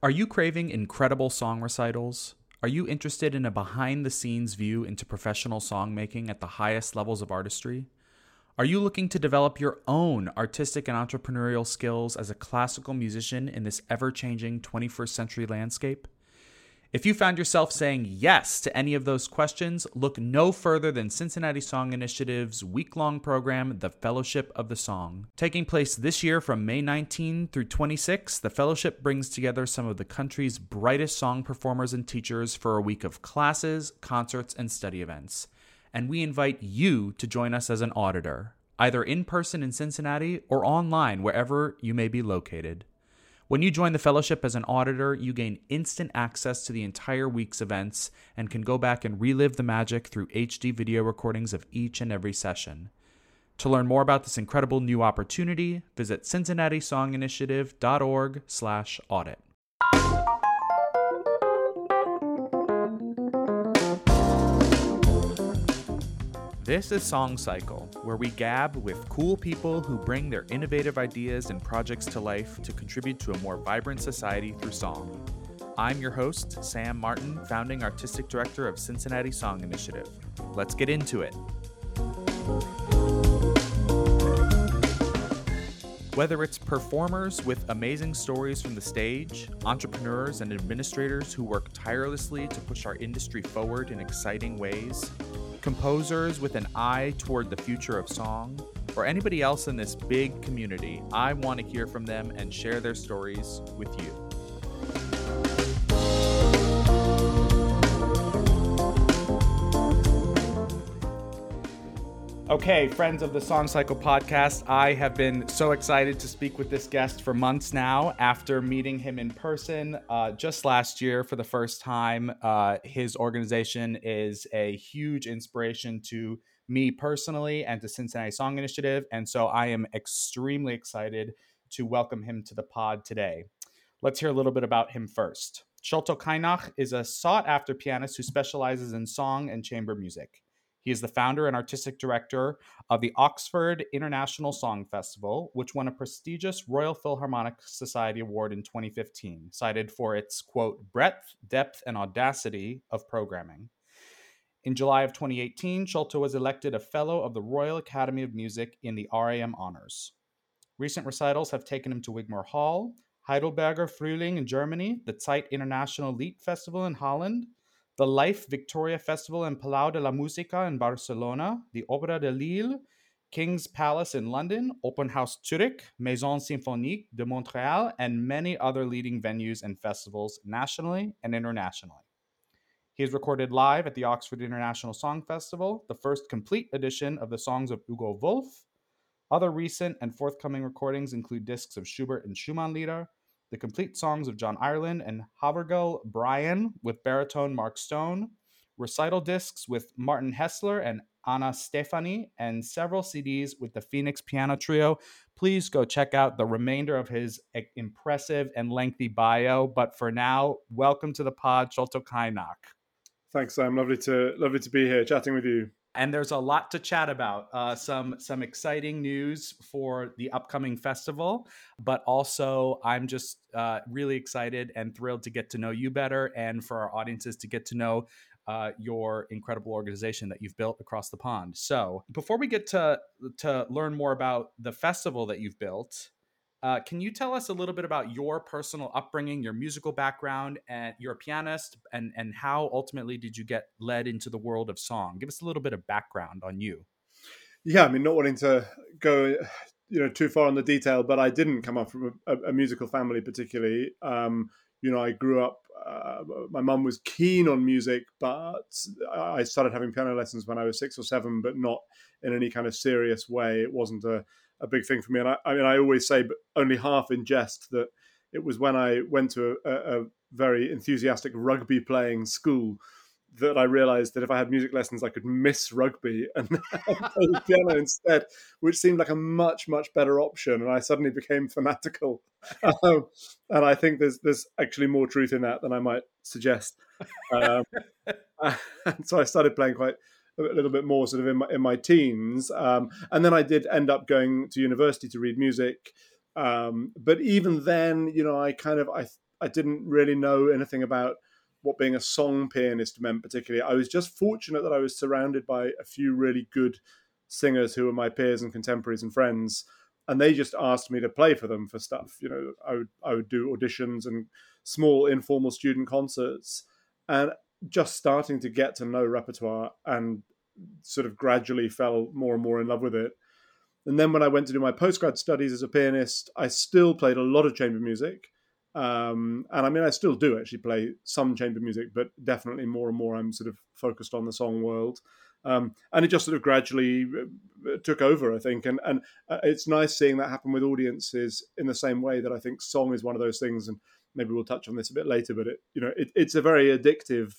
Are you craving incredible song recitals? Are you interested in a behind the scenes view into professional songmaking at the highest levels of artistry? Are you looking to develop your own artistic and entrepreneurial skills as a classical musician in this ever changing 21st century landscape? If you found yourself saying yes to any of those questions, look no further than Cincinnati Song Initiative's week long program, The Fellowship of the Song. Taking place this year from May 19 through 26, the fellowship brings together some of the country's brightest song performers and teachers for a week of classes, concerts, and study events. And we invite you to join us as an auditor, either in person in Cincinnati or online wherever you may be located. When you join the fellowship as an auditor, you gain instant access to the entire week's events and can go back and relive the magic through HD video recordings of each and every session. To learn more about this incredible new opportunity, visit cincinnati-songinitiative.org/audit. This is Song Cycle, where we gab with cool people who bring their innovative ideas and projects to life to contribute to a more vibrant society through song. I'm your host, Sam Martin, founding artistic director of Cincinnati Song Initiative. Let's get into it. Whether it's performers with amazing stories from the stage, entrepreneurs and administrators who work tirelessly to push our industry forward in exciting ways, composers with an eye toward the future of song, or anybody else in this big community, I want to hear from them and share their stories with you. Okay, friends of the Song Cycle podcast, I have been so excited to speak with this guest for months now after meeting him in person uh, just last year for the first time. Uh, his organization is a huge inspiration to me personally and to Cincinnati Song Initiative. And so I am extremely excited to welcome him to the pod today. Let's hear a little bit about him first. Sholto Kynoch is a sought after pianist who specializes in song and chamber music. He is the founder and artistic director of the Oxford International Song Festival, which won a prestigious Royal Philharmonic Society Award in 2015, cited for its, quote, breadth, depth, and audacity of programming. In July of 2018, Sholto was elected a Fellow of the Royal Academy of Music in the RAM Honors. Recent recitals have taken him to Wigmore Hall, Heidelberger Frühling in Germany, the Zeist International Lied Festival in Holland, the Life Victoria Festival and Palau de la Musica in Barcelona, the Opera de Lille, Kings Place in London, Opernhaus Zurich, Maison Symphonique de Montreal, and many other leading venues and festivals nationally and internationally. He has recorded live at the Oxford International Song Festival, the first complete edition of the songs of Hugo Wolf. Other recent and forthcoming recordings include discs of Schubert and Schumann Lieder, the complete songs of John Ireland and Havergal Brian with baritone Mark Stone, recital discs with Martin Hessler and Anna Stéphany, and several CDs with the Phoenix Piano Trio. Please go check out the remainder of his eh, impressive and lengthy bio. But for now, welcome to the pod, Sholto Kynoch. Thanks, Sam. Lovely to lovely to be here chatting with you and there's a lot to chat about. Uh, some some exciting news for the upcoming festival, but also I'm just uh, really excited and thrilled to get to know you better, and for our audiences to get to know uh, your incredible organization that you've built across the pond. So before we get to to learn more about the festival that you've built, uh, can you tell us a little bit about your personal upbringing, your musical background, and you're a pianist, and and how ultimately did you get led into the world of song? Give us a little bit of background on you. Yeah, I mean, not wanting to go, you know, too far on the detail, but I didn't come up from a, a musical family particularly. Um, you know, I grew up. Uh, my mum was keen on music, but I started having piano lessons when I was six or seven, but not in any kind of serious way. It wasn't a a big thing for me. And I, I mean, I always say, but only half in jest, that it was when I went to a, a very enthusiastic rugby playing school that I realized that if I had music lessons, I could miss rugby and play piano instead, which seemed like a much, much better option. And I suddenly became fanatical. Um, and I think there's there's actually more truth in that than I might suggest. Um, so I started playing quite a little bit more sort of in my, in my teens. Um, and then I did end up going to university to read music. Um, but even then, you know, I kind of I I didn't really know anything about what being a song pianist meant particularly. I was just fortunate that I was surrounded by a few really good singers who were my peers and contemporaries and friends, and they just asked me to play for them for stuff. You know, I would I would do auditions and small informal student concerts, and just starting to get to know repertoire and sort of gradually fell more and more in love with it. And then when I went to do my postgrad studies as a pianist, I still played a lot of chamber music. Um, and I mean, I still do actually play some chamber music, but definitely more and more I'm sort of focused on the song world. Um, and it just sort of gradually uh, took over, I think. And and uh, it's nice seeing that happen with audiences in the same way that I think song is one of those things. And maybe we'll touch on this a bit later, but it you know it, it's a very addictive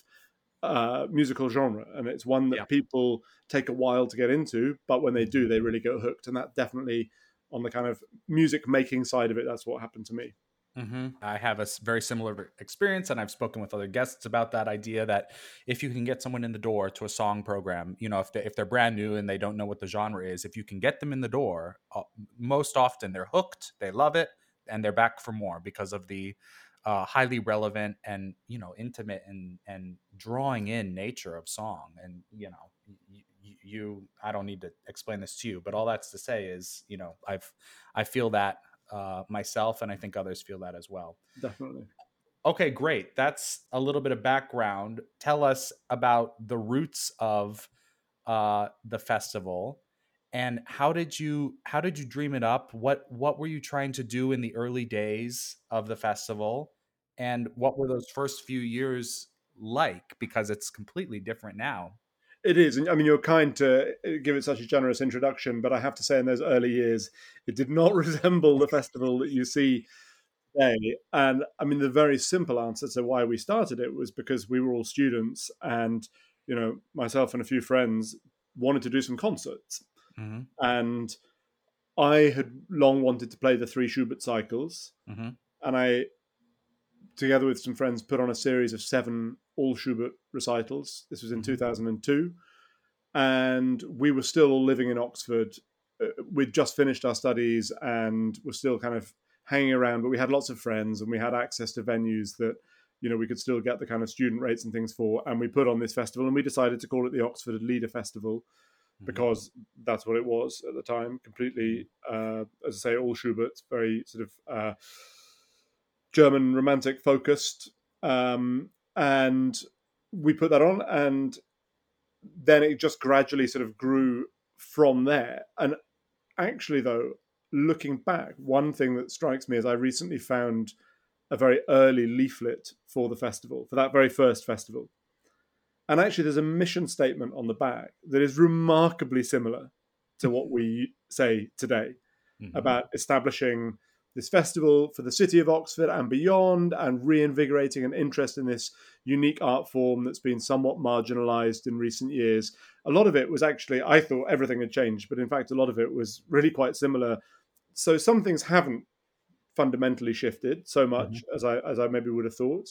uh, musical genre, and it's one that yeah. people take a while to get into, but when they do, they really get hooked. And that definitely on the kind of music making side of it, that's what happened to me. Mm-hmm. I have a very similar experience, and I've spoken with other guests about that idea that if you can get someone in the door to a song program, you know, if they, if they're brand new and they don't know what the genre is, if you can get them in the door, uh, most often they're hooked, they love it, and they're back for more because of the uh, highly relevant and you know intimate and and drawing in nature of song. And you know, you, you I don't need to explain this to you, but all that's to say is, you know, I've I feel that uh, myself, and I think others feel that as well. Definitely. Okay, great. That's a little bit of background. Tell us about the roots of uh, the festival, and how did you how did you dream it up? What what were you trying to do in the early days of the festival, and what were those first few years like? Because it's completely different now. It is. I mean, you're kind to uh, give it such a generous introduction, but I have to say, in those early years, it did not resemble the festival that you see today. And I mean, the very simple answer to why we started it was because we were all students, and you know, myself and a few friends wanted to do some concerts, mm-hmm. and I had long wanted to play the three Schubert cycles, mm-hmm. and I, together with some friends, put on a series of seven all Schubert recitals. This was in mm-hmm. 2002. And we were still living in Oxford. Uh, we'd just finished our studies and were still kind of hanging around, but we had lots of friends and we had access to venues that, you know, we could still get the kind of student rates and things for. And we put on this festival and we decided to call it the Oxford Lieder Festival mm-hmm. because that's what it was at the time. Completely, uh, as I say, all Schubert's very sort of uh, German romantic focused. Um, and we put that on and then it just gradually sort of grew from there and actually though looking back one thing that strikes me is i recently found a very early leaflet for the festival for that very first festival and actually there's a mission statement on the back that is remarkably similar to what we say today mm-hmm. about establishing this festival for the city of Oxford and beyond, and reinvigorating an interest in this unique art form that's been somewhat marginalized in recent years. A lot of it was actually, I thought everything had changed, but in fact, a lot of it was really quite similar. So some things haven't fundamentally shifted so much mm-hmm. as I as I maybe would have thought.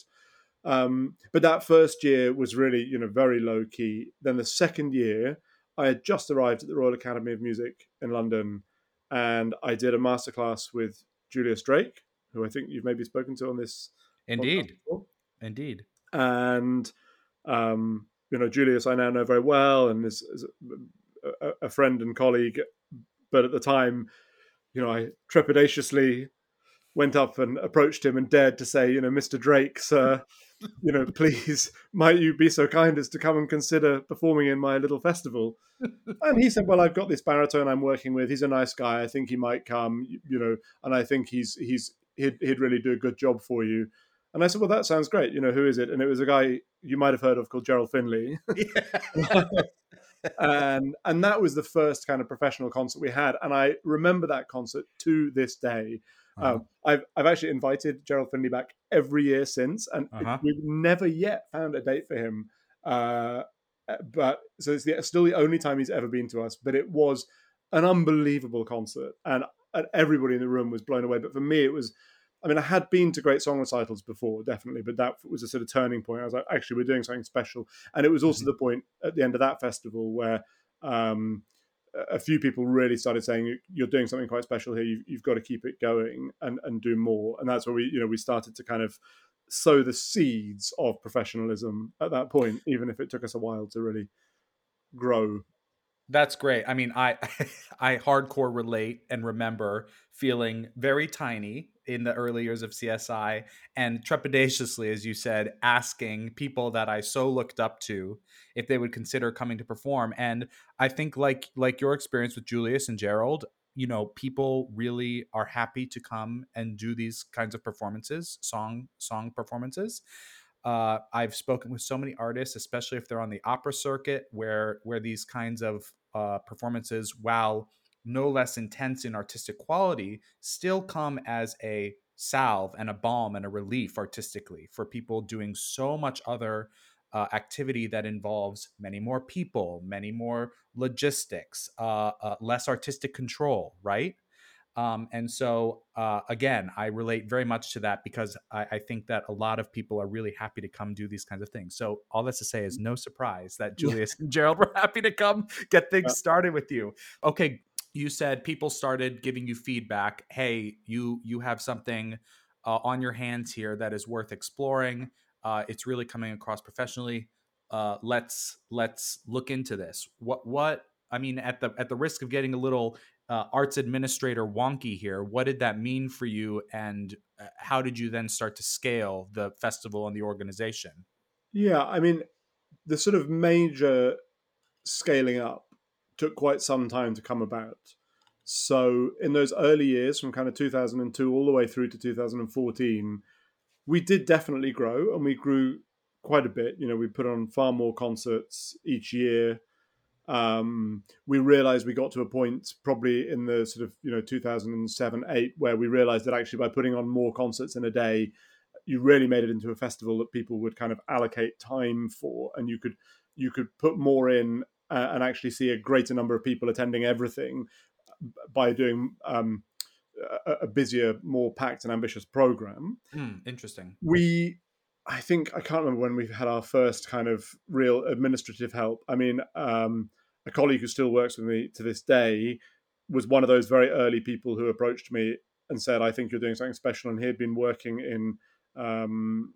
Um, but that first year was really, you know, very low key. Then the second year, I had just arrived at the Royal Academy of Music in London, and I did a masterclass with Julius Drake, who I think you've maybe spoken to on this. Indeed, indeed. And um, you know, Julius, I now know very well, and is, is a, a, friend and colleague. But at the time, you know, I trepidatiously went up and approached him and dared to say, you know, Mr. Drake, sir, you know, please, might you be so kind as to come and consider performing in my little festival? and he said, well, I've got this baritone I'm working with. He's a nice guy. I think he might come, you know, and I think he's he's he'd, he'd really do a good job for you. And I said, well, that sounds great. You know, who is it? And it was a guy you might have heard of called Gerald Finley. and and that was the first kind of professional concert we had. And I remember that concert to this day. Uh-huh. Um, I've I've actually invited Gerald Finley back every year since, and uh-huh. we've never yet found a date for him. Uh, but so it's the, still the only time he's ever been to us. But it was an unbelievable concert, and, and everybody in the room was blown away. But for me, it was. I mean, I had been to great song recitals before, definitely, but that was a sort of turning point. I was like, actually, we're doing something special, and it was also mm-hmm. the point at the end of that festival where um, a few people really started saying you're doing something quite special here. You've, you've got to keep it going and, and do more. And that's where we, you know, we started to kind of sow the seeds of professionalism at that point, even if it took us a while to really grow. That's great. I mean, I I hardcore relate and remember feeling very tiny in the early years of CSI and trepidatiously, as you said, asking people that I so looked up to if they would consider coming to perform. And I think like like your experience with Julius and Gerald, you know, people really are happy to come and do these kinds of performances, song song performances. Uh, I've spoken with so many artists, especially if they're on the opera circuit, where where these kinds of uh, performances, while no less intense in artistic quality, still come as a salve and a balm and a relief artistically for people doing so much other uh, activity that involves many more people, many more logistics, uh, uh, less artistic control, right? Um, and so, uh, again, I relate very much to that because I, I, think that a lot of people are really happy to come do these kinds of things. So, all that's to say is no surprise that Julius and Gerald were happy to come get things started with you. Okay, you said people started giving you feedback. Hey, you you have something uh, on your hands here that is worth exploring. Uh, it's really coming across professionally. Uh, let's let's look into this. What what I mean at the at the risk of getting a little uh, arts administrator wonky here. What did that mean for you, and uh, how did you then start to scale the festival and the organization? Yeah, I mean, the sort of major scaling up took quite some time to come about. So, in those early years, from kind of 2002 all the way through to 2014, we did definitely grow, and we grew quite a bit. You know, we put on far more concerts each year um, we realized we got to a point probably in the sort of you know 2007 8 where we realized that actually by putting on more concerts in a day you really made it into a festival that people would kind of allocate time for and you could you could put more in uh, and actually see a greater number of people attending everything by doing um, a, a, busier more packed and ambitious program mm, interesting we I think I can't remember when we had our first kind of real administrative help. I mean, um, a colleague who still works with me to this day was one of those very early people who approached me and said, "I think you're doing something special." And he had been working in um,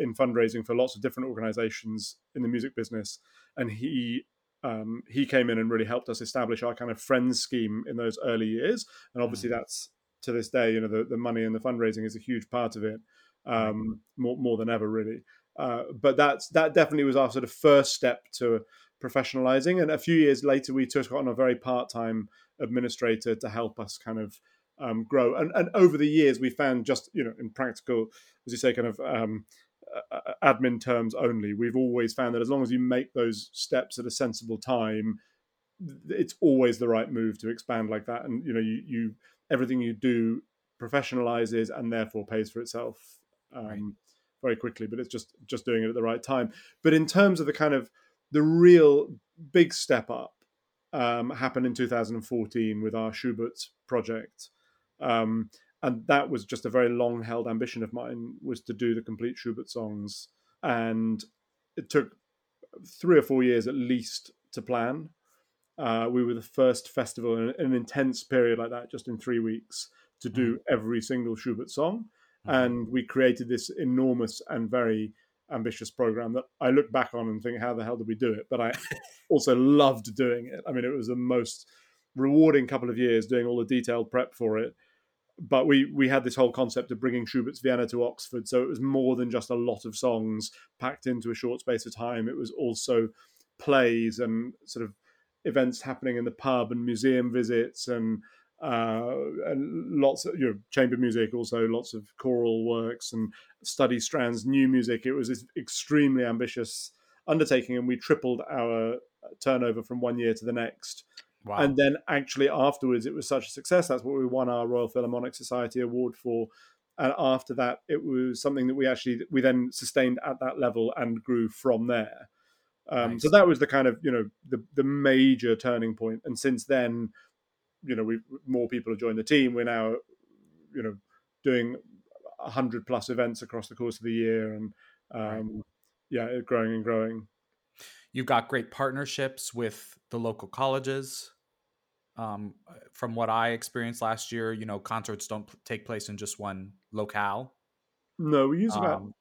in fundraising for lots of different organizations in the music business, and he um, he came in and really helped us establish our kind of friends scheme in those early years. And obviously, mm-hmm. that's to this day, you know, the, the money and the fundraising is a huge part of it, um, more more than ever, really. Uh, but that's that definitely was our sort of first step to professionalizing. And a few years later, we took on a very part time administrator to help us kind of um, grow. And, and over the years, we found just, you know, in practical, as you say, kind of um, admin terms only, we've always found that as long as you make those steps at a sensible time, it's always the right move to expand like that. And, you know, you, you everything you do professionalizes and therefore pays for itself. Um, right. Very quickly, but it's just just doing it at the right time. But in terms of the kind of the real big step up um, happened in 2014 with our Schubert project. Um, and that was just a very long held ambition of mine was to do the complete Schubert songs. And it took three or four years at least to plan. Uh, we were the first festival in an intense period like that, just in three weeks, to do mm. every single Schubert song. Mm. And we created this enormous and very ambitious program that I look back on and think, how the hell did we do it? But I also loved doing it. I mean, it was the most rewarding couple of years doing all the detailed prep for it. But we we had this whole concept of bringing Schubert's Vienna to Oxford, so it was more than just a lot of songs packed into a short space of time. It was also plays and sort of events happening in the pub and museum visits and uh, and lots of you know, chamber music, also lots of choral works and study strands, new music. It was this extremely ambitious undertaking, and we tripled our turnover from one year to the next. Wow. And then actually afterwards, it was such a success. That's what we won our Royal Philharmonic Society award for. And after that, it was something that we actually we then sustained at that level and grew from there. Um, nice. So that was the kind of you know the the major turning point. And since then, you know, we more people have joined the team. We're now, you know, doing hundred plus events across the course of the year, and um, right. yeah, growing and growing. You've got great partnerships with the local colleges. Um, from what I experienced last year, you know, concerts don't p- take place in just one locale. No, we use about Um,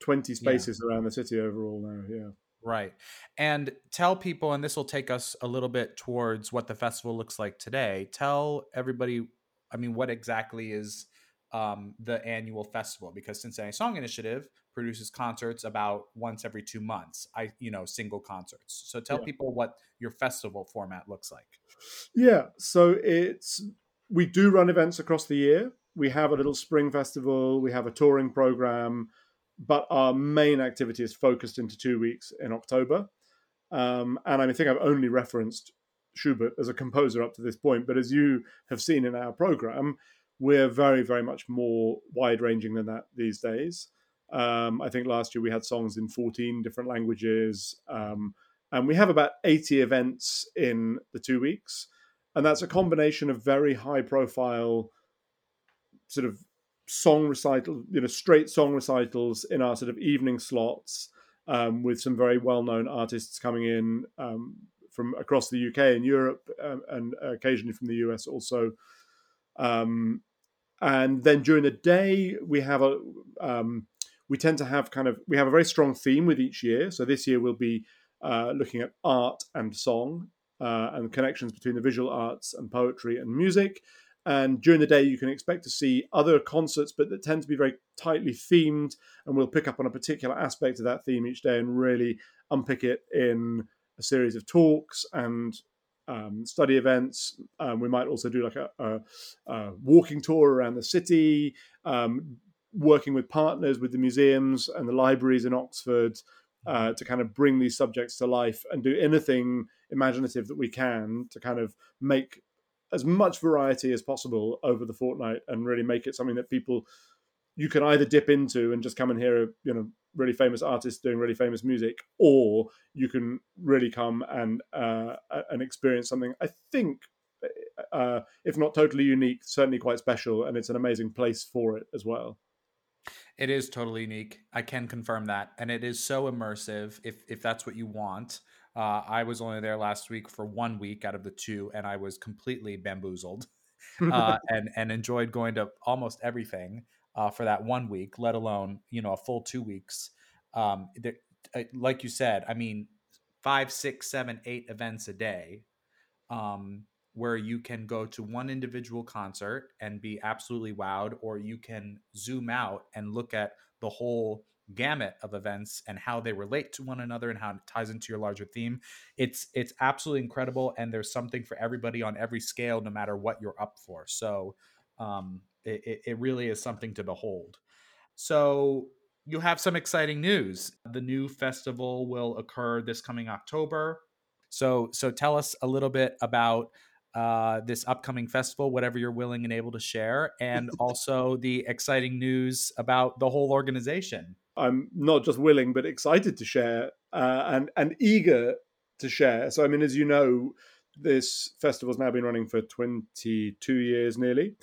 20 yeah. spaces around the city overall now. Yeah. Right. And tell people, and this will take us a little bit towards what the festival looks like today. Tell everybody, I mean, what exactly is um, the annual festival? Because Cincinnati Song Initiative produces concerts about once every two months. I, you know, single concerts. So tell Yeah. people what your festival format looks like. Yeah, so it's we do run events across the year. We have a little spring festival, we have a touring program, but our main activity is focused into two weeks in October. Um, and I think I've only referenced Schubert as a composer up to this point, but as you have seen in our program, we're very, very much more wide ranging than that these days. Um, I think last year we had songs in 14 different languages. Um, and we have about 80 events in the two weeks. And that's a combination of very high profile sort of song recital, you know, straight song recitals in our sort of evening slots um, with some very well known artists coming in um, from across the UK and Europe um, and occasionally from the US also. Um, and then during the day, we have a, um, we tend to have kind of, we have a very strong theme with each year. So this year we'll be uh, looking at art and song uh, and connections between the visual arts and poetry and music. And during the day, you can expect to see other concerts, but that tend to be very tightly themed. And we'll pick up on a particular aspect of that theme each day and really unpick it in a series of talks and um, study events. Um, we might also do like a, a, a walking tour around the city, um, working with partners with the museums and the libraries in Oxford uh, to kind of bring these subjects to life and do anything imaginative that we can to kind of make as much variety as possible over the fortnight and really make it something that people you can either dip into and just come and hear a you know really famous artists doing really famous music or you can really come and uh, and experience something i think uh, if not totally unique certainly quite special and it's an amazing place for it as well It is totally unique. I can confirm that, and it is so immersive. If if that's what you want, uh, I was only there last week for one week out of the two, and I was completely bamboozled, uh, and and enjoyed going to almost everything uh, for that one week. Let alone you know a full two weeks. Um, there, uh, like you said, I mean, five, six, seven, eight events a day. Um, where you can go to one individual concert and be absolutely wowed, or you can zoom out and look at the whole gamut of events and how they relate to one another and how it ties into your larger theme. It's it's absolutely incredible, and there's something for everybody on every scale, no matter what you're up for. So um, it, it really is something to behold. So you have some exciting news. The new festival will occur this coming October. So so tell us a little bit about uh, this upcoming festival, whatever you're willing and able to share, and also the exciting news about the whole organization. I'm not just willing but excited to share uh, and and eager to share. So I mean, as you know, this festival's now been running for 22 years nearly.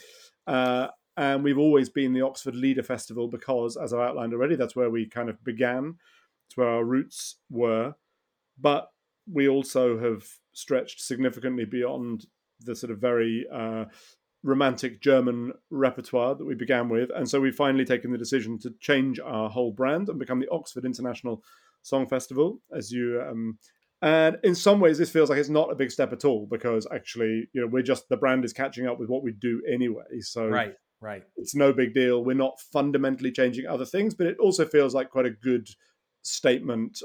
Uh, and we've always been the Oxford Lieder Festival because, as I've outlined already, that's where we kind of began. It's where our roots were. But we also have stretched significantly beyond the sort of very uh, romantic German repertoire that we began with. And so we've finally taken the decision to change our whole brand and become the Oxford International Song Festival, as you. Um, and in some ways, this feels like it's not a big step at all because actually, you know, we're just the brand is catching up with what we do anyway. So Right, right. it's no big deal. We're not fundamentally changing other things, but it also feels like quite a good statement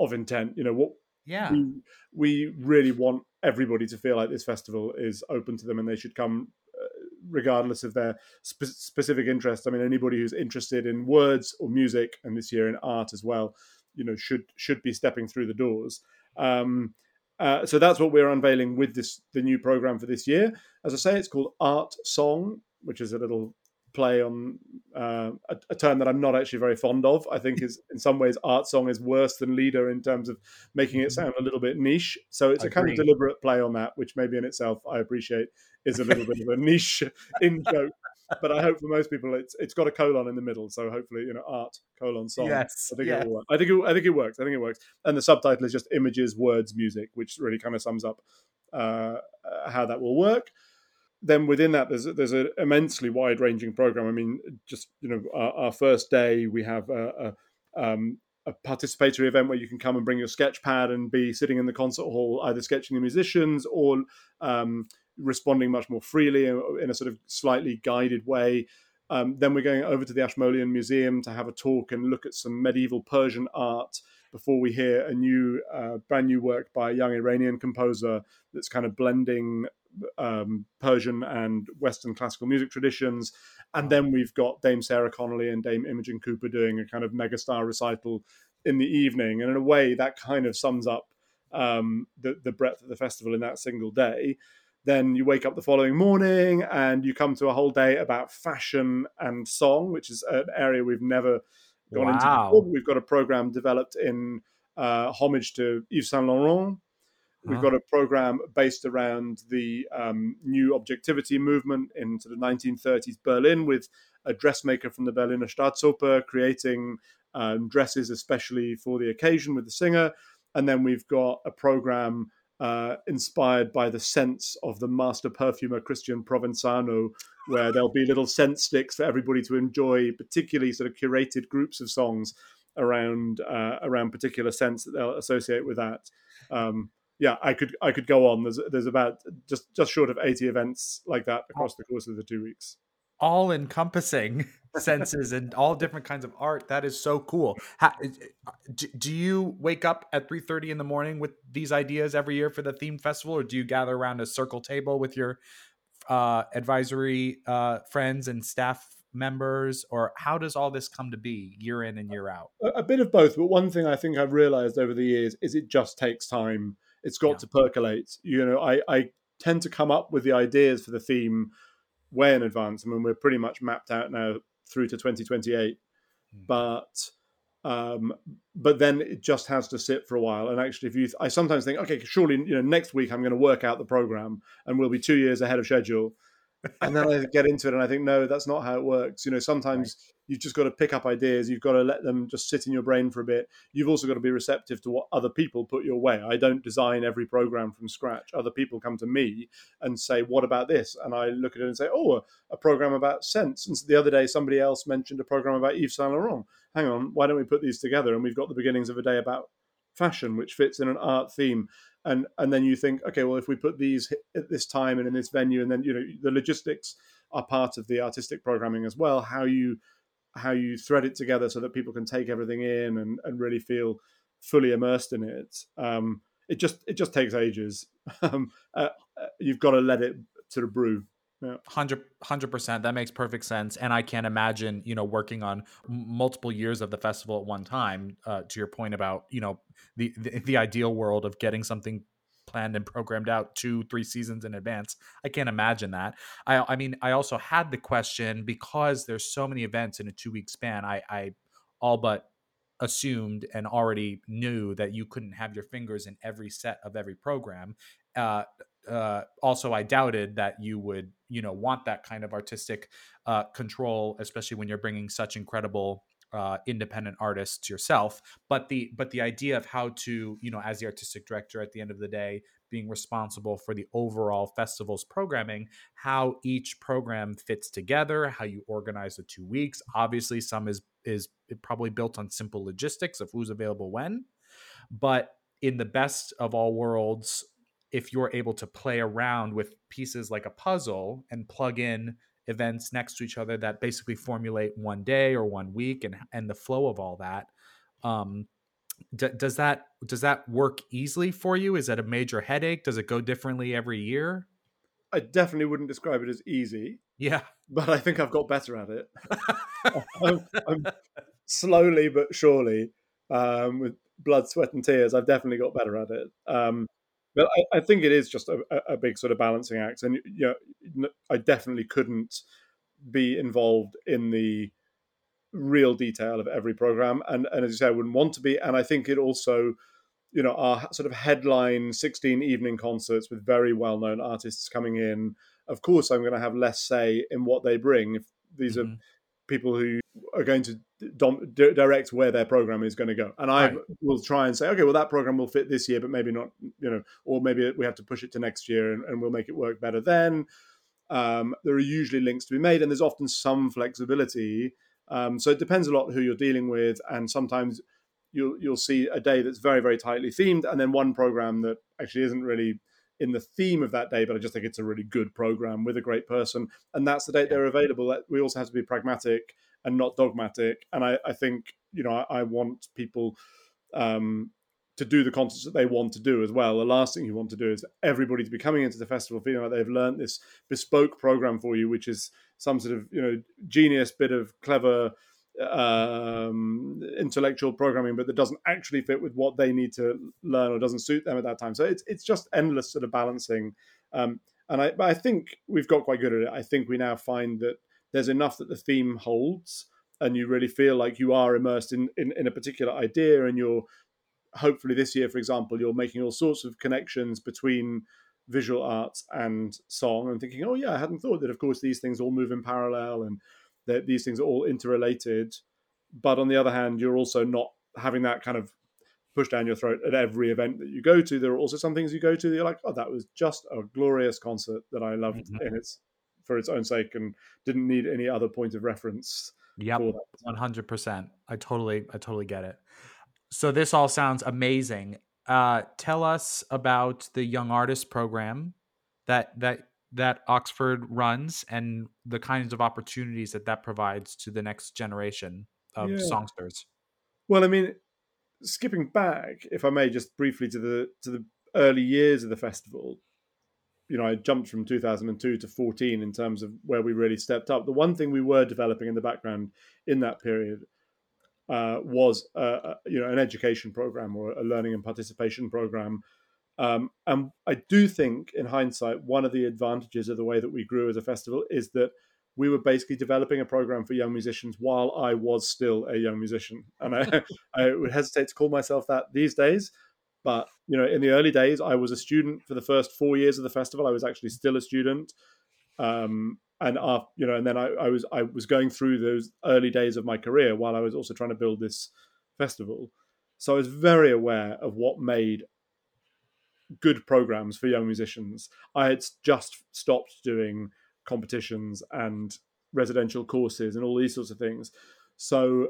of intent. You know, what Yeah. we we really want everybody to feel like this festival is open to them and they should come uh, regardless of their spe- specific interest. I mean anybody who's interested in words or music and this year in art as well you know should should be stepping through the doors. Um, uh, so that's what we're unveiling with this the new program for this year. As i say it's called art song which is a little play on uh, a, a, term that I'm not actually very fond of. I think is in some ways art song is worse than Lieder in terms of making it sound a little bit niche. So it's a kind of deliberate play on that, which maybe in itself I appreciate is a little bit of a niche in joke. But I hope for most people it's it's got a colon in the middle, so hopefully you know art colon song. Yes, I think yes. it will. I think it, I think it works. I think it works. And the subtitle is just images, words, music, which really kind of sums up uh, uh, how that will work. Then within that, there's there's an immensely wide ranging program. I mean, just you know, our, our first day we have a, a, um, a, participatory event where you can come and bring your sketch pad and be sitting in the concert hall, either sketching the musicians or um, responding much more freely in a sort of slightly guided way. Um, then we're going over to the Ashmolean Museum to have a talk and look at some medieval Persian art before we hear a new, uh, brand new work by a young Iranian composer that's kind of blending um, Persian and Western classical music traditions. And then we've got Dame Sarah Connolly and Dame Imogen Cooper doing a kind of megastar recital in the evening. And in a way, that kind of sums up um, the, the breadth of the festival in that single day. Then you wake up the following morning and you come to a whole day about fashion and song, which is an area we've never gone wow. into. We've got a program developed in uh, homage to Yves Saint Laurent. We've huh. got a program based around the um, new objectivity movement into the 1930s Berlin with a dressmaker from the Berliner Staatsoper creating um, dresses especially for the occasion with the singer. And then we've got a program uh, inspired by the scents of the master perfumer Christian Provenzano, where there'll be little scent sticks for everybody to enjoy, particularly sort of curated groups of songs around uh, around particular scents that they'll associate with that. Um, yeah, I could I could go on. There's there's about just just short of eighty events like that across the course of the two weeks all encompassing senses and all different kinds of art. That is so cool. How, do you wake up at 3.30 in the morning with these ideas every year for the theme festival or do you gather around a circle table with your uh, advisory uh, friends and staff members or how does all this come to be year in and year out? A, a, bit of both but one thing i think i've realized over the years is it just takes time. It's got yeah. to percolate. You know I, I tend to come up with the ideas for the theme way in advance. I mean, we're pretty much mapped out now through to 2028, mm. but um, but then it just has to sit for a while. And actually, if you, I sometimes think, okay, surely you know next week I'm going to work out the program and we'll be two years ahead of schedule and then I get into it and I think, no, that's not how it works. You know, sometimes right. you've just got to pick up ideas. You've got to let them just sit in your brain for a bit. You've also got to be receptive to what other people put your way. I don't design every program from scratch. Other people come to me and say, what about this? And I look at it and say, oh, a, program about scents. And so the other day, somebody else mentioned a program about Yves Saint Laurent. Hang on, why don't we put these together? And we've got the beginnings of a day about fashion, which fits in an art theme and and then you think okay well if we put these at this time and in this venue and then you know the logistics are part of the artistic programming as well how you how you thread it together so that people can take everything in and, and really feel fully immersed in it um, it just it just takes ages. Um, uh, uh you've got to let it sort of brew yeah. 100 percent. That makes perfect sense, and I can't imagine you know working on multiple years of the festival at one time. Uh, to your point about you know the, the the ideal world of getting something planned and programmed out two three seasons in advance i can't imagine that i i mean i also had the question because there's so many events in a two week span i i all but assumed and already knew that you couldn't have your fingers in every set of every program uh, uh, also I doubted that you would, you know, want that kind of artistic uh, control, especially when you're bringing such incredible uh, independent artists yourself. But the but the idea of how to, you know, as the artistic director at the end of the day, being responsible for the overall festival's programming, how each program fits together, how you organize the two weeks. Obviously, some is is probably built on simple logistics of who's available when, but in the best of all worlds if you're able to play around with pieces like a puzzle and plug in events next to each other that basically formulate one day or one week and and the flow of all that um, d- does that does that work easily for you? Is that a major headache? Does it go differently every year? I definitely wouldn't describe it as easy. Yeah. But i think i've got better at it. I'm, I'm slowly but surely um, with blood sweat and tears i've definitely got better at it. Um, but I, I, think it is just a, a, big sort of balancing act, and you know, I definitely couldn't be involved in the real detail of every program, and and as you say, I wouldn't want to be. And I think it also, you know, our sort of headline sixteen evening concerts with very well known artists coming in. Of course, I'm going to have less say in what they bring. If these mm-hmm. are people who are going to dom- direct where their program is going to go. And I right. will try and say, okay, well, that program will fit this year, but maybe not, you know, or maybe we have to push it to next year and, and we'll make it work better then. Um, there are usually links to be made, and there's often some flexibility. Um, so it depends a lot who you're dealing with, and sometimes you'll you'll see a day that's very very tightly themed, and then one program that actually isn't really in the theme of that day, but I just think it's a really good program with a great person, and that's the date they're available. We also have to be pragmatic and not dogmatic. And I, I think you know I, I want people um, to do the concerts that they want to do as well. The last thing you want to do is everybody to be coming into the festival feeling like they've learned this bespoke program for you, which is some sort of you know genius bit of clever um, intellectual programming, but that doesn't actually fit with what they need to learn or doesn't suit them at that time. So it's it's just endless sort of balancing. Um, and I, I think we've got quite good at it. I think we now find that there's enough that the theme holds and you really feel like you are immersed in, in, in a particular idea and you're hopefully this year for example you're making all sorts of connections between visual arts and song and thinking oh yeah i hadn't thought that of course these things all move in parallel and that these things are all interrelated but on the other hand you're also not having that kind of push down your throat at every event that you go to there are also some things you go to that you're like oh that was just a glorious concert that i loved mm-hmm. in its for its own sake and didn't need any other point of reference. Yep, one hundred percent. I totally, I totally get it. So this all sounds amazing. Uh, tell us about the Young Artist Program that that that Oxford runs and the kinds of opportunities that that provides to the next generation of yeah. songsters. Well, I mean, skipping back, if I may, just briefly to the to the early years of the festival, you know, I jumped from 2002 to 14 in terms of where we really stepped up. The one thing we were developing in the background in that period uh, was, uh, you know, an education program or a learning and participation program. Um, and I do think, in hindsight, one of the advantages of the way that we grew as a festival is that we were basically developing a program for young musicians while I was still a young musician. And I, I would hesitate to call myself that these days. But you know, in the early days, I was a student for the first four years of the festival. I was actually still a student, um, and after, you know, and then I, I, was I was going through those early days of my career while I was also trying to build this festival. So I was very aware of what made good programs for young musicians. I had just stopped doing competitions and residential courses and all these sorts of things. So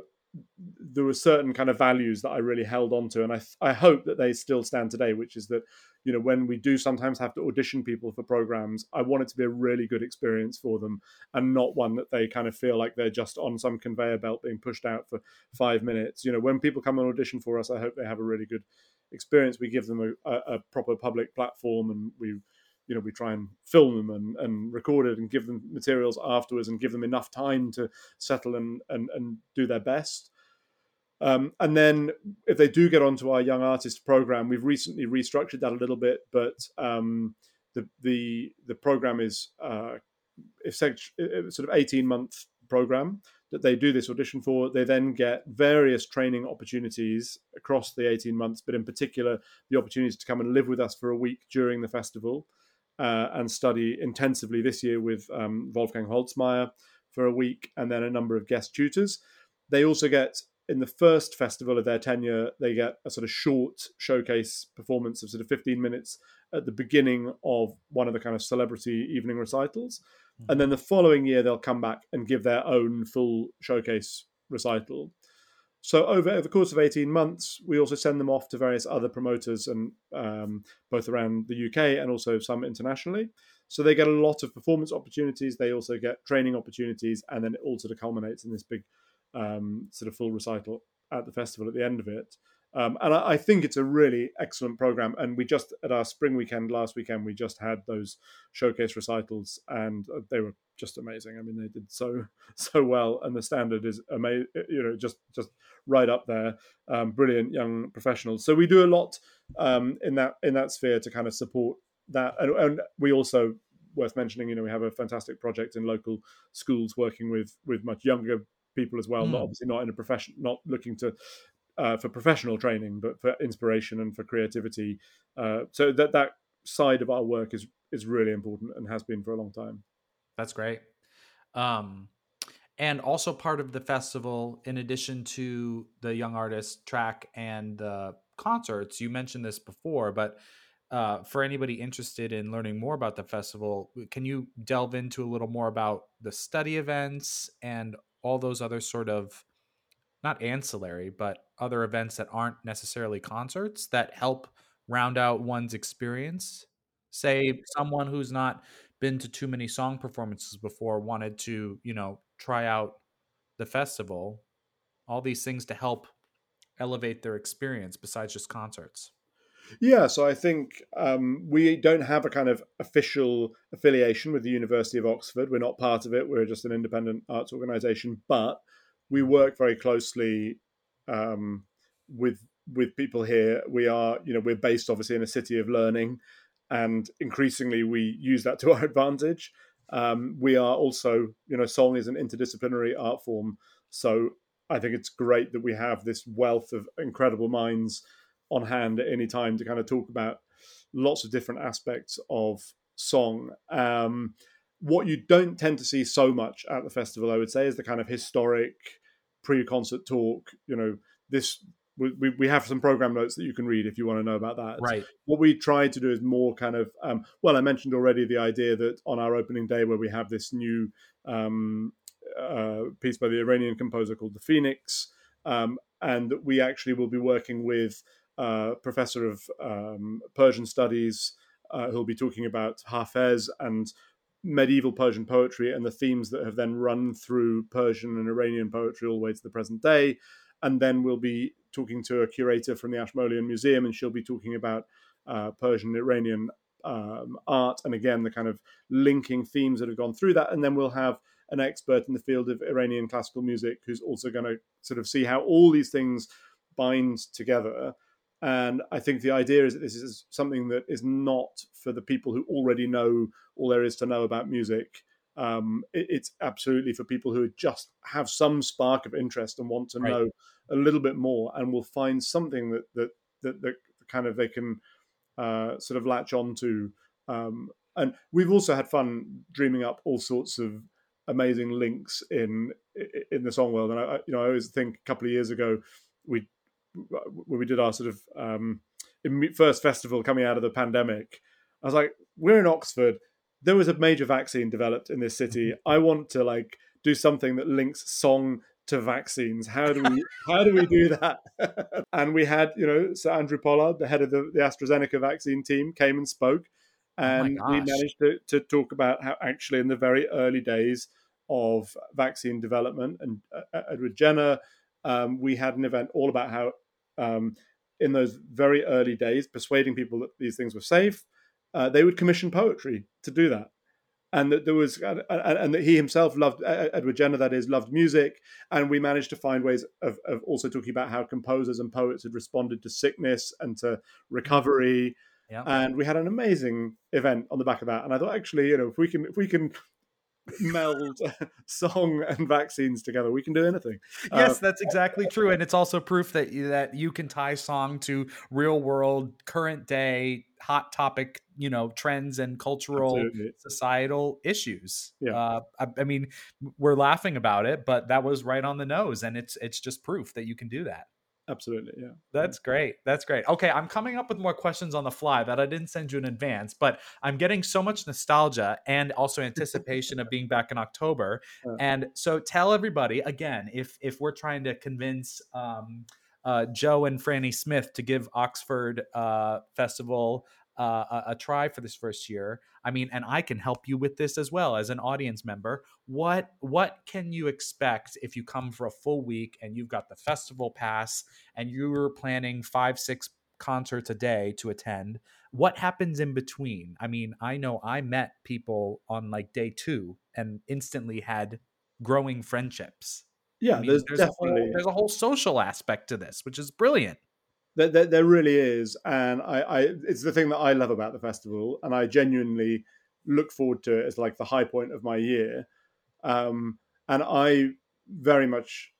there were certain kind of values that I really held on to, and I I hope that they still stand today. Which is that you know when we do sometimes have to audition people for programs, I want it to be a really good experience for them, and not one that they kind of feel like they're just on some conveyor belt being pushed out for five minutes. You know, when people come and audition for us, I hope they have a really good experience. We give them a, a, a proper public platform, and we you know we try and film them and, and record it and give them materials afterwards and give them enough time to settle and and, and do their best. Um, and then if they do get onto our young artist program we've recently restructured that a little bit but um, the the the program is uh, sort of 18 month program that they do this audition for. They then get various training opportunities across the 18 months but in particular the opportunity to come and live with us for a week during the festival uh, and study intensively this year with um, Wolfgang Holzmair for a week and then a number of guest tutors. They also get, in the first festival of their tenure, they get a sort of short showcase performance of sort of 15 minutes at the beginning of one of the kind of celebrity evening recitals. Mm-hmm. And then the following year, they'll come back and give their own full showcase recital. So over the course of 18 months, we also send them off to various other promoters and um, both around the UK and also some internationally. So they get a lot of performance opportunities. They also get training opportunities, and then it all sort of culminates in this big um, sort of full recital at the festival at the end of it. Um, and I, I, think it's a really excellent program. And we just at our spring weekend last weekend, we just had those showcase recitals, and uh, they were just amazing. I mean, they did so so well, and the standard is amazing. You know, just just right up there. Um, brilliant young professionals. So we do a lot um, in that in that sphere to kind of support that, and, and we also worth mentioning. You know, we have a fantastic project in local schools working with with much younger people as well. Mm. Not obviously not in a profession, not looking to uh, for professional training, but for inspiration and for creativity. Uh, so that that side of our work is is really important and has been for a long time. That's great. Um, and also part of the festival, in addition to the young artist track and the concerts. You mentioned this before, but uh, for anybody interested in learning more about the festival, can you delve into a little more about the study events and all those other sort of not ancillary, but other events that aren't necessarily concerts that help round out one's experience? Say someone who's not been to too many song performances before wanted to, you know, try out the festival, all these things to help elevate their experience besides just concerts. Yeah, so I think um, we don't have a kind of official affiliation with the University of Oxford. We're not part of it. We're just an independent arts organisation, but we work very closely um, with with people here. We are, you know, we're based obviously in a city of learning, and increasingly we use that to our advantage. Um, we are also, you know, song is an interdisciplinary art form, so I think it's great that we have this wealth of incredible minds on hand at any time to kind of talk about lots of different aspects of song. Um, what you don't tend to see so much at the festival, I would say, is the kind of historic pre-concert talk. You know, this we, we have some program notes that you can read if you want to know about that. Right. What we try to do is more kind of, um, well, I mentioned already the idea that on our opening day, where we have this new um, uh, piece by the Iranian composer called The Phoenix, um, and we actually will be working with a professor of um, Persian studies uh, who'll be talking about Hafez and medieval Persian poetry and the themes that have then run through Persian and Iranian poetry all the way to the present day. And then we'll be talking to a curator from the Ashmolean Museum, and she'll be talking about uh, Persian Iranian um, art, and again the kind of linking themes that have gone through that. And then we'll have an expert in the field of Iranian classical music who's also going to sort of see how all these things bind together. And I think the idea is that this is something that is not for the people who already know all there is to know about music. Um, it, it's absolutely for people who just have some spark of interest and want to right. know a little bit more, and will find something that that that, that kind of they can uh, sort of latch on to. Um, and we've also had fun dreaming up all sorts of amazing links in in the song world. And I, you know, I always think a couple of years ago we when we did our sort of um, first festival coming out of the pandemic, I was like, we're in Oxford. There was a major vaccine developed in this city. Mm-hmm. I want to like do something that links song to vaccines. How do we how do we do that? and we had, you know, Sir Andrew Pollard, the head of the, the AstraZeneca vaccine team, came and spoke. Oh and oh we managed to, to talk about how actually in the very early days of vaccine development and uh, Edward Jenner, um, we had an event all about how um, in those very early days, persuading people that these things were safe, uh, they would commission poetry to do that. And that there was, and that he himself loved Edward Jenner, that is, loved music. And we managed to find ways of, of also talking about how composers and poets had responded to sickness and to recovery. Yeah. And we had an amazing event on the back of that. And I thought, actually, you know, if we can, if we can meld song and vaccines together. We can do anything. Yes, uh, that's exactly true, and it's also proof that you, that you can tie song to real world, current day, hot topic, you know, trends and cultural, absolutely. societal issues. Yeah, uh, I, I mean, we're laughing about it, but that was right on the nose, and it's it's just proof that you can do that absolutely yeah. That's great that's great. Okay i'm coming up with more questions on the fly that i didn't send you in advance but i'm getting so much nostalgia and also anticipation of being back in october. And so tell everybody again if if we're trying to convince um, uh, joe and franny smith to give oxford uh, festival uh, a, a, try for this first year. I mean, and I can help you with this as well as an audience member. What what can you expect if you come for a full week and you've got the festival pass and you're planning five six concerts a day to attend? What happens in between? I mean, I know I met people on like day two and instantly had growing friendships. Yeah, I mean, there's, there's definitely a whole, there's a whole social aspect to this, which is brilliant. There, there, there, really is, and I, I, it's the thing that I love about the festival, and I genuinely look forward to it as like the high point of my year. Um, and I very much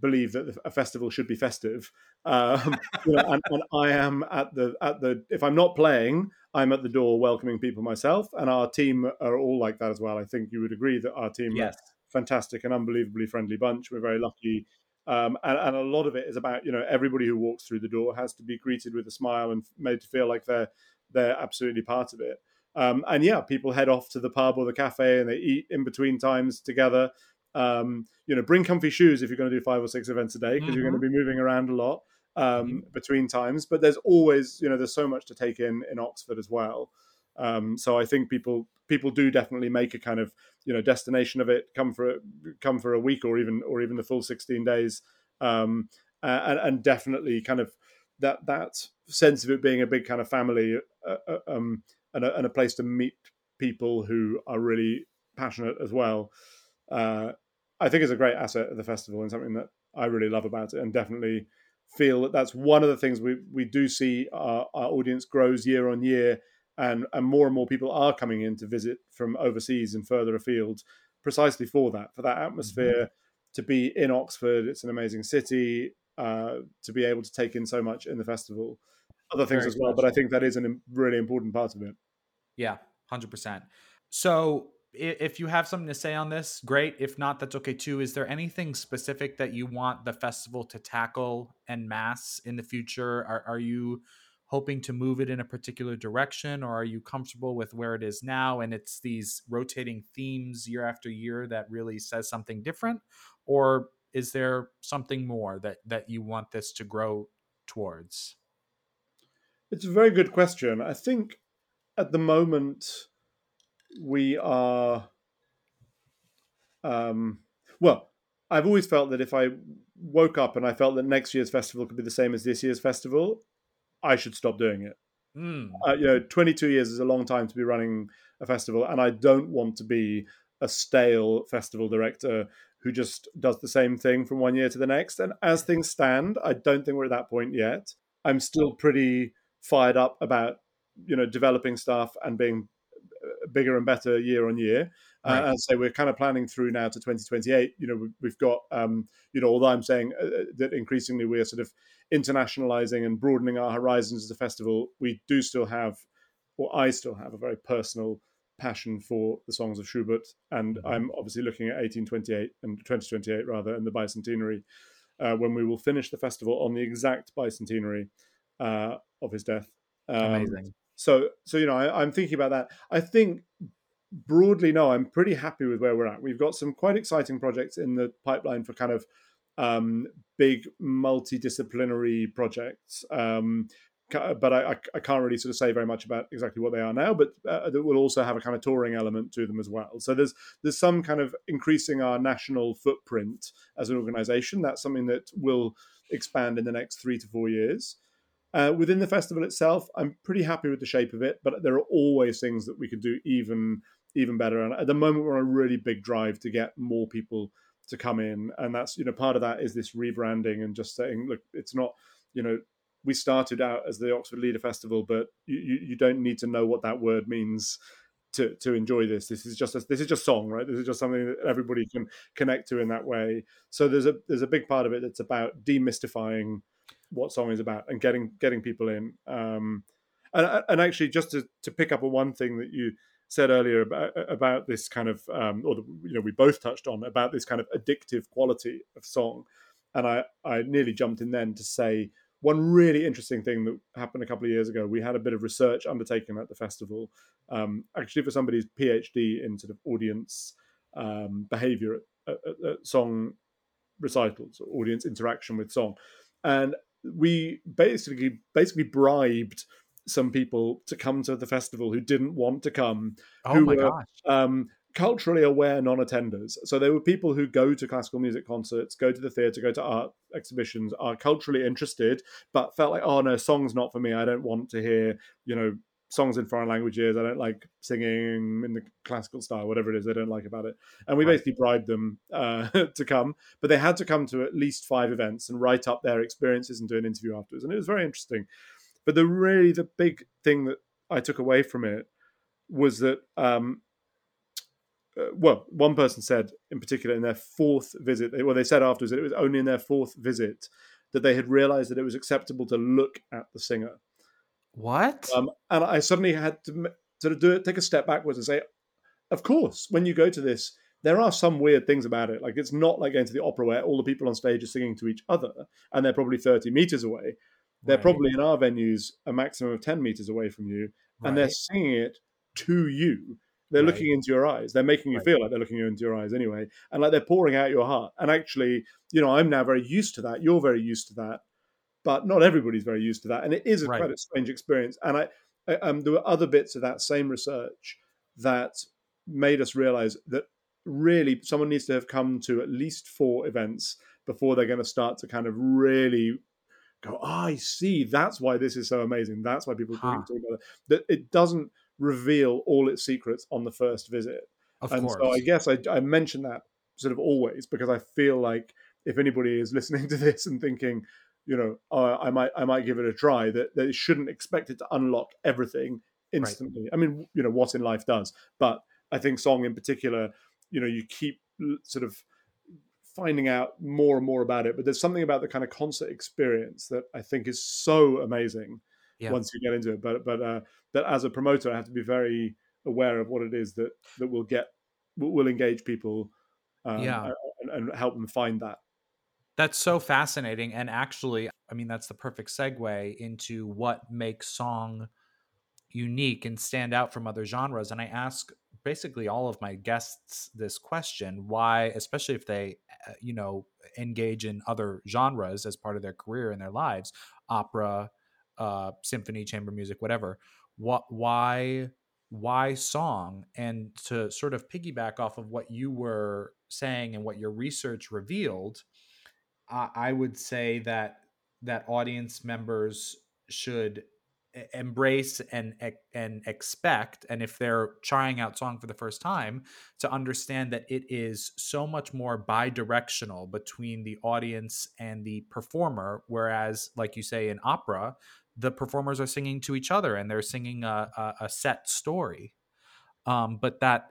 believe that a festival should be festive. Um, you know, and, and, I am at the at the if I'm not playing, I'm at the door welcoming people myself, and our team are all like that as well. I think you would agree that our team yes. fantastic and unbelievably friendly bunch. We're very lucky. Um, and, and, a lot of it is about you know everybody who walks through the door has to be greeted with a smile and made to feel like they're they're absolutely part of it. Um, and yeah, people head off to the pub or the cafe and they eat in between times together. Um, you know, bring comfy shoes if you're going to do five or six events a day because mm-hmm. you're going to be moving around a lot um, mm-hmm. between times. But there's always, you know, there's so much to take in in Oxford as well. Um, so I think people people do definitely make a kind of you know destination of it. Come for come for a week or even or even the full 16 days, um, and, and definitely kind of that that sense of it being a big kind of family uh, uh um, and, a, and a place to meet people who are really passionate as well. Uh, I think is a great asset of the festival and something that I really love about it, and definitely feel that that's one of the things we we do see our, our audience grows year on year, and and more and more people are coming in to visit from overseas and further afield, precisely for that for that atmosphere. Mm-hmm. To be in Oxford, it's an amazing city. Uh, to be able to take in so much in the festival, other things Very as well. Special. But I think that is a really important part of it. Yeah, hundred percent. So if you have something to say on this, great. If not, that's okay too. Is there anything specific that you want the festival to tackle and mass in the future? Are, are you hoping to move it in a particular direction, or are you comfortable with where it is now and it's these rotating themes year after year that really says something different? Or is there something more that, that you want this to grow towards? It's a very good question. I think at the moment we are um, well i've always felt that if i woke up and i felt that next year's festival could be the same as this year's festival i should stop doing it mm. uh, you know 22 years is a long time to be running a festival and i don't want to be a stale festival director who just does the same thing from one year to the next and as things stand i don't think we're at that point yet i'm still pretty fired up about you know developing stuff and being bigger and better year on year. Uh, right. Uh, and so we're kind of planning through now to 2028. You know, we've got, um, you know, although I'm saying uh, uh, that increasingly we are sort of internationalizing and broadening our horizons as a festival, we do still have, or I still have, a very personal passion for the songs of Schubert. And mm-hmm. I'm obviously looking at 1828 and 2028 rather, and the bicentenary, uh, when we will finish the festival on the exact bicentenary uh, of his death. Um, Amazing. So, so you know, I, I'm thinking about that. I think broadly, no, I'm pretty happy with where we're at. We've got some quite exciting projects in the pipeline for kind of um, big multidisciplinary projects. Um, but I, I, can't really sort of say very much about exactly what they are now. But uh, that will also have a kind of touring element to them as well. So there's there's some kind of increasing our national footprint as an organisation. That's something that will expand in the next three to four years. Uh, within the festival itself, I'm pretty happy with the shape of it, but there are always things that we could do even even better. And at the moment, we're on a really big drive to get more people to come in, and that's you know part of that is this rebranding and just saying, look, it's not you know we started out as the Oxford Lieder Festival, but you, you, you don't need to know what that word means to to enjoy this. This is just a, this is just song, right? This is just something that everybody can connect to in that way. So there's a there's a big part of it that's about demystifying what song is about and getting getting people in. Um, and, and actually, just to, to pick up on one thing that you said earlier about about this kind of, um, or the, you know, we both touched on about this kind of addictive quality of song, and I I nearly jumped in then to say one really interesting thing that happened a couple of years ago. We had a bit of research undertaken at the festival, um, actually for somebody's PhD in sort of audience um, behavior at, at, at song recitals, audience interaction with song, and we basically basically bribed some people to come to the festival who didn't want to come. Oh who were. Um, culturally aware non-attenders. So there were people who go to classical music concerts, go to the theatre, go to art exhibitions, are culturally interested, but felt like, oh no, song's not for me. I don't want to hear, you know, songs in foreign languages. I don't like singing in the classical style, whatever it is they don't like about it. And we basically bribed them uh, to come, but they had to come to at least five events and write up their experiences and do an interview afterwards. And it was very interesting. But the really the big thing that I took away from it was that. Um, uh, well, one person said in particular in their fourth visit, well, they said afterwards that it was only in their fourth visit that they had realized that it was acceptable to look at the singer what? Um, and I suddenly had to sort of do it, take a step backwards and say, of course, when you go to this there are some weird things about it. Like it's not like going to the opera where all the people on stage are singing to each other and they're probably 30 meters away. They're Right. probably in our venues a maximum of 10 meters away from you and they're Right. singing it to you. They're Right. looking into your eyes. They're making you Right. feel like they're looking into your eyes anyway. And like they're pouring out your heart. And actually, you know, I'm now very used to that. You're very used to that. But not everybody's very used to that. And it is a Right. quite a strange experience. And I, I um, there were other bits of that same research that made us realize that really someone needs to have come to at least four events before they're going to start to kind of really go, oh, I see. That's why this is so amazing. That's why people are Huh. to other. That it doesn't reveal all its secrets on the first visit. Of and course. so I guess I, I mention that sort of always because I feel like if anybody is listening to this and thinking, you know, oh, I might I might give it a try, that they shouldn't expect it to unlock everything instantly. I mean, you know, what in life does, but I think song in particular, you know, you keep sort of finding out more and more about it. But there's something about the kind of concert experience that I think is so amazing Yeah. once you get into it. But but uh, but as a promoter, I have to be very aware of what it is that that will get will will engage people, um, Yeah. and, and help them find that. That's so fascinating. And actually, I mean, that's the perfect segue into what makes song unique and stand out from other genres. And I ask basically all of my guests this question why, especially if they, uh, you know, engage in other genres as part of their career and their lives, opera, uh, symphony, chamber music, whatever. What, why, why song? And to sort of piggyback off of what you were saying and what your research revealed, I I would say that that audience members should embrace and and expect and if they're trying out song for the first time to understand that it is so much more bi-directional between the audience and the performer. Whereas like you say in opera the performers are singing to each other and they're singing a, a, a set story. Um, but that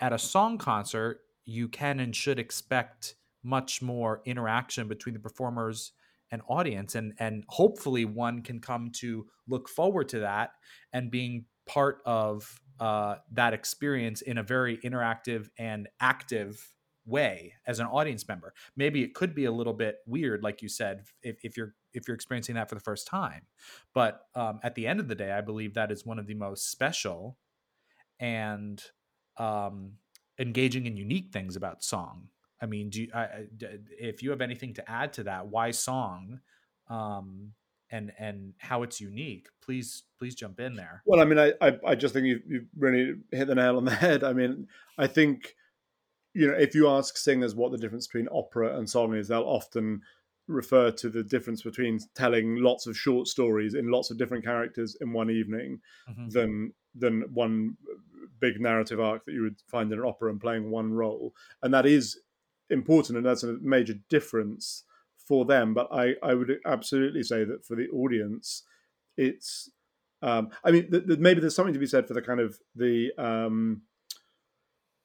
at a song concert you can and should expect much more interaction between the performers and audience and and hopefully one can come to look forward to that and being part of uh, that experience in a very interactive and active way as an audience member maybe it could be a little bit weird like you said if, if you're if you're experiencing that for the first time but um, at the end of the day i believe that is one of the most special and um, engaging and unique things about song. I mean, do you, I, if you have anything to add to that, why song, um, and and how it's unique, please please jump in there. Well, I mean, I I, I just think you you really hit the nail on the head. I mean, I think you know if you ask singers what the difference between opera and song is, they'll often refer to the difference between telling lots of short stories in lots of different characters in one evening Mhm. than than one big narrative arc that you would find in an opera and playing one role, and that is important, and that's a major difference for them. But I I would absolutely say that for the audience, it's um, I mean th- th- maybe there's something to be said for the kind of the um,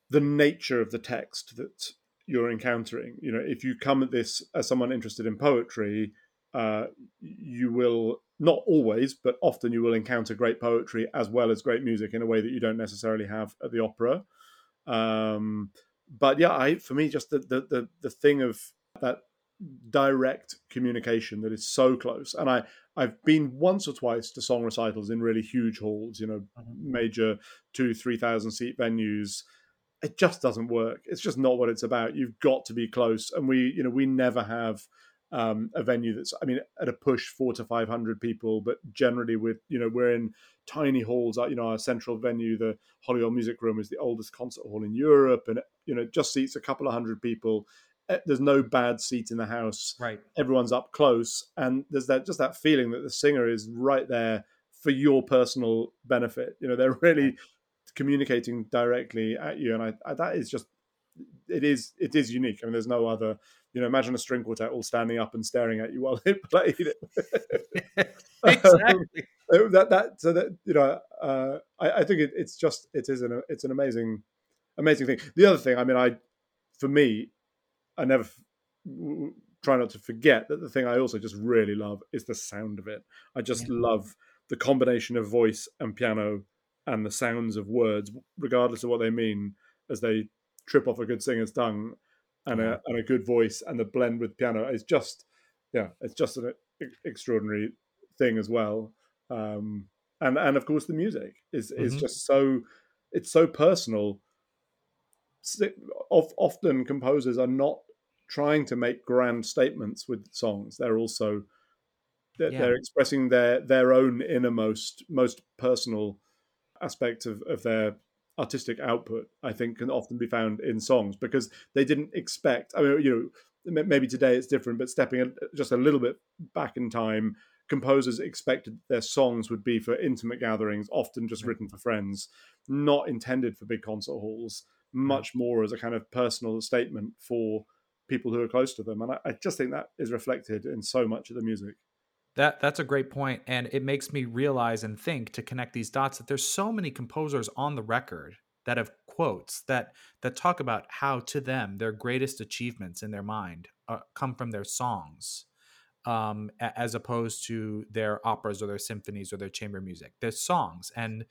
the nature of the text that you're encountering. You know, if you come at this as someone interested in poetry, uh, you will not always, but often you will encounter great poetry as well as great music in a way that you don't necessarily have at the opera. Um, but yeah, I for me just the the the, the thing of that direct communication that is so close, and I I've been once or twice to song recitals in really huge halls, you know, Mhm. major two three thousand seat venues. It just doesn't work. It's just not what it's about. You've got to be close, and we you know we never have um, a venue that's I mean at a push four to five hundred people, but generally with you know we're in tiny halls. uh, You know our central venue, the Holywell Music Room, is the oldest concert hall in Europe, and you know it just seats a couple of hundred people. Eh, There's no bad seat in the house Right. everyone's up close and there's that just that feeling that the singer is right there for your personal benefit you know they're really communicating directly at you and I, I that is just it is it is unique i mean there's no other you know imagine a string quartet all standing up and staring at you while they played it exactly. Uh, that that so that you know uh, I, I think it, it's just it is an it's an amazing amazing thing. The other thing, I mean, I for me, I never f- w- w- try not to forget that the thing I also just really love is the sound of it. I just Yeah. love the combination of voice and piano and the sounds of words, regardless of what they mean, as they trip off a good singer's tongue and a and a good voice and the blend with piano is just yeah it's just an extraordinary thing as well um, and and of course the music is is mm-hmm. just so it's so personal often composers are not trying to make grand statements with songs they're also they're, yeah. they're expressing their their own innermost most personal aspect of, of their artistic output i think can often be found in songs because they didn't expect i mean you know maybe today it's different but stepping just a little bit back in time composers expected their songs would be for intimate gatherings often just written for friends not intended for big concert halls much more as a kind of personal statement for people who are close to them. And I, I just think that is reflected in so much of the music that that's a great point, and it makes me realize and think to connect these dots that there's so many composers on the record that have quotes that that talk about how to them their greatest achievements in their mind uh, come from their songs, um, as opposed to their operas or their symphonies or their chamber music. Their songs, and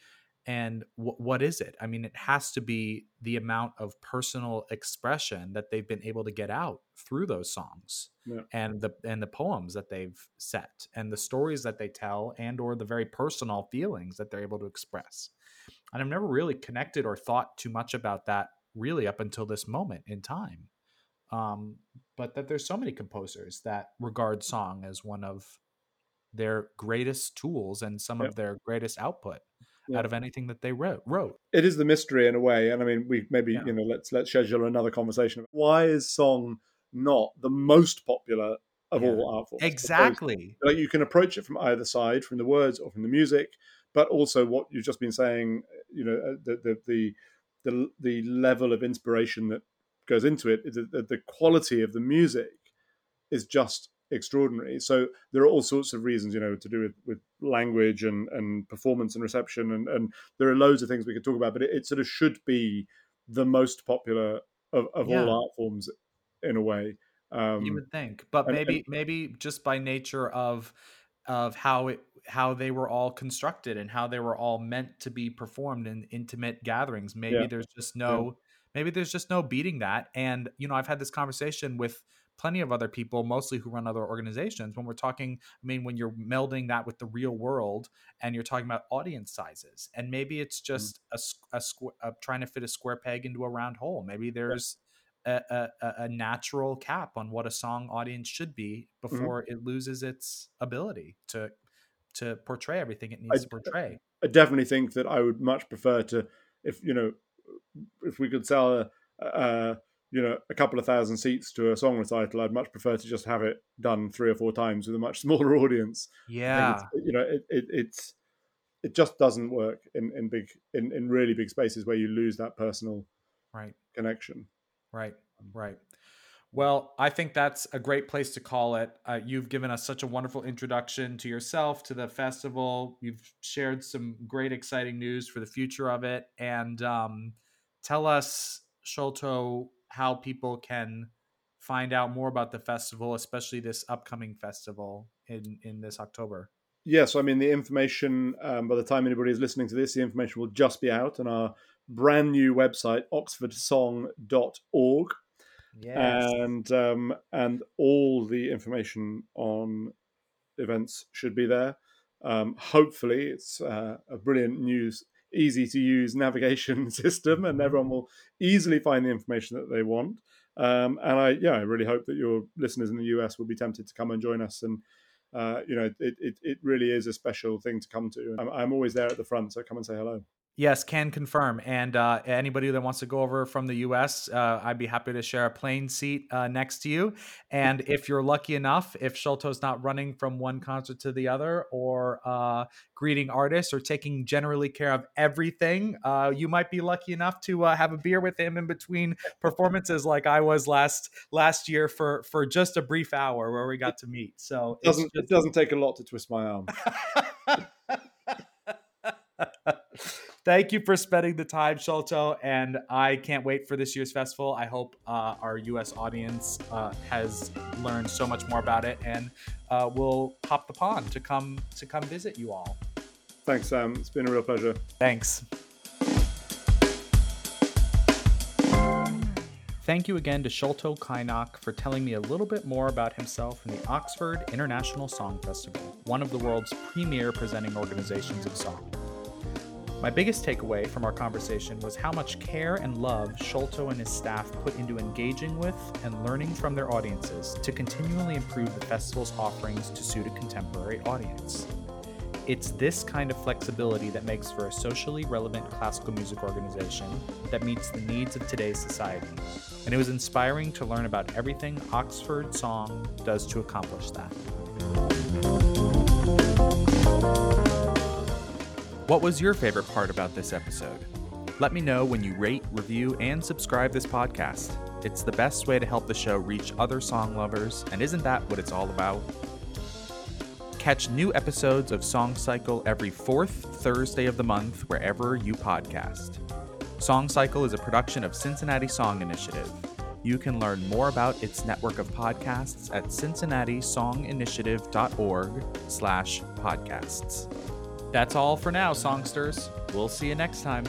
and w- what is it i mean it has to be the amount of personal expression that they've been able to get out through those songs yeah. and the and the poems that they've set and the stories that they tell and or the very personal feelings that they're able to express and i've never really connected or thought too much about that really up until this moment in time um, but that there's so many composers that regard song as one of their greatest tools and some yeah. of their greatest output yeah. out of anything that they wrote. Wrote. It is the mystery in a way, and I mean, we maybe yeah. you know let's let's schedule another conversation. Why is song not the most popular of yeah. all art forms? Exactly. Like you can approach it from either side, from the words or from the music, but also what you've just been saying. You know, uh, the the the the, the level of inspiration that goes into it, the, the quality of the music is just extraordinary. So there are all sorts of reasons, you know, to do with, with language and, and performance and reception, and, and there are loads of things we could talk about. But it, it sort of should be the most popular of, of yeah. all art forms in a way. Um, you would think, but and, maybe and, maybe just by nature of of how it how they were all constructed and how they were all meant to be performed in intimate gatherings. Maybe yeah. there's just no yeah. maybe there's just no beating that. And you know, I've had this conversation with plenty of other people, mostly who run other organizations, when we're talking, I mean, when you're melding that with the real world and you're talking about audience sizes, and maybe it's mm. just mm-hmm. a, a, squ- a, trying to fit a square peg into a round hole. Maybe there's a, a, a, natural cap on what a song audience should be mm-hmm. before mm-hmm. it loses its ability to to portray everything it needs I, to portray. I definitely think that I would much prefer to, if you know, if we could sell a, a you know a couple of thousand seats to a song recital i'd much prefer to just have it done three or four times with a much smaller audience yeah you know it, it, it's it just doesn't work in in big in, in really big spaces where you lose that personal right connection right right well, I think that's a great place to call it. Uh, you've given us such a wonderful introduction to yourself, to the festival. You've shared some great, exciting news for the future of it. And um, tell us, Sholto, how people can find out more about the festival, especially this upcoming festival in in this October? Yes, I mean the information. Um, by the time anybody is listening to this, the information will just be out on our brand new website, oxfordsong.org. Yes. And um, and all the information on events should be there. Um, hopefully, it's uh, a brilliant news easy to use navigation system, and everyone will easily find the information that they want. Um, and I, yeah, I really hope that your listeners in the US will be tempted to come and join us. And uh, you know, it, it, it really is a special thing to come to. I'm, I'm always there at the front, so come and say hello. Yes, can confirm. And uh, anybody that wants to go over from the US, uh, I'd be happy to share a plane seat uh, next to you. And if you're lucky enough, if Sholto's not running from one concert to the other or uh, greeting artists or taking generally care of everything, uh, you might be lucky enough to uh, have a beer with him in between performances, like I was last last year for for just a brief hour where we got to meet. So it doesn't, just... it doesn't take a lot to twist my arm. thank you for spending the time, Sholto. And I can't wait for this year's festival. I hope uh, our U.S. audience uh, has learned so much more about it and uh, will hop the pond to come to come visit you all. Thanks, Sam. It's been a real pleasure. Thanks. Thank you again to Sholto Kynoch for telling me a little bit more about himself and the Oxford International Song Festival, one of the world's premier presenting organizations of song. My biggest takeaway from our conversation was how much care and love Sholto and his staff put into engaging with and learning from their audiences to continually improve the festival's offerings to suit a contemporary audience. It's this kind of flexibility that makes for a socially relevant classical music organization that meets the needs of today's society. And it was inspiring to learn about everything Oxford Song does to accomplish that. What was your favorite part about this episode? Let me know when you rate, review, and subscribe this podcast. It's the best way to help the show reach other song lovers, and isn't that what it's all about? Catch new episodes of Song Cycle every fourth Thursday of the month wherever you podcast. Song Cycle is a production of Cincinnati Song Initiative. You can learn more about its network of podcasts at cincinnati-songinitiative.org slash podcasts. That's all for now, songsters. We'll see you next time.